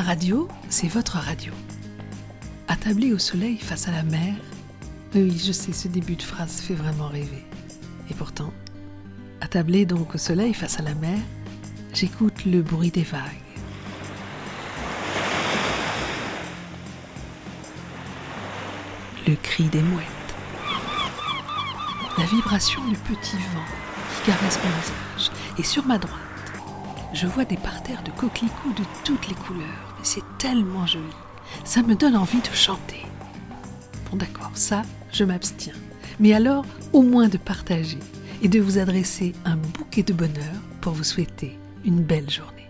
radio, c'est votre radio. Attablé au soleil face à la mer, oui, je sais, ce début de phrase fait vraiment rêver. Et pourtant, attablé donc au soleil face à la mer, j'écoute le bruit des vagues. Le cri des mouettes. La vibration du petit vent qui caresse mon visage. Et sur ma droite, je vois des parterres de coquelicots de toutes les couleurs. Mais c'est tellement joli. Ça me donne envie de chanter. Bon d'accord, ça, je m'abstiens. Mais alors, au moins de partager et de vous adresser un bouquet de bonheur pour vous souhaiter une belle journée.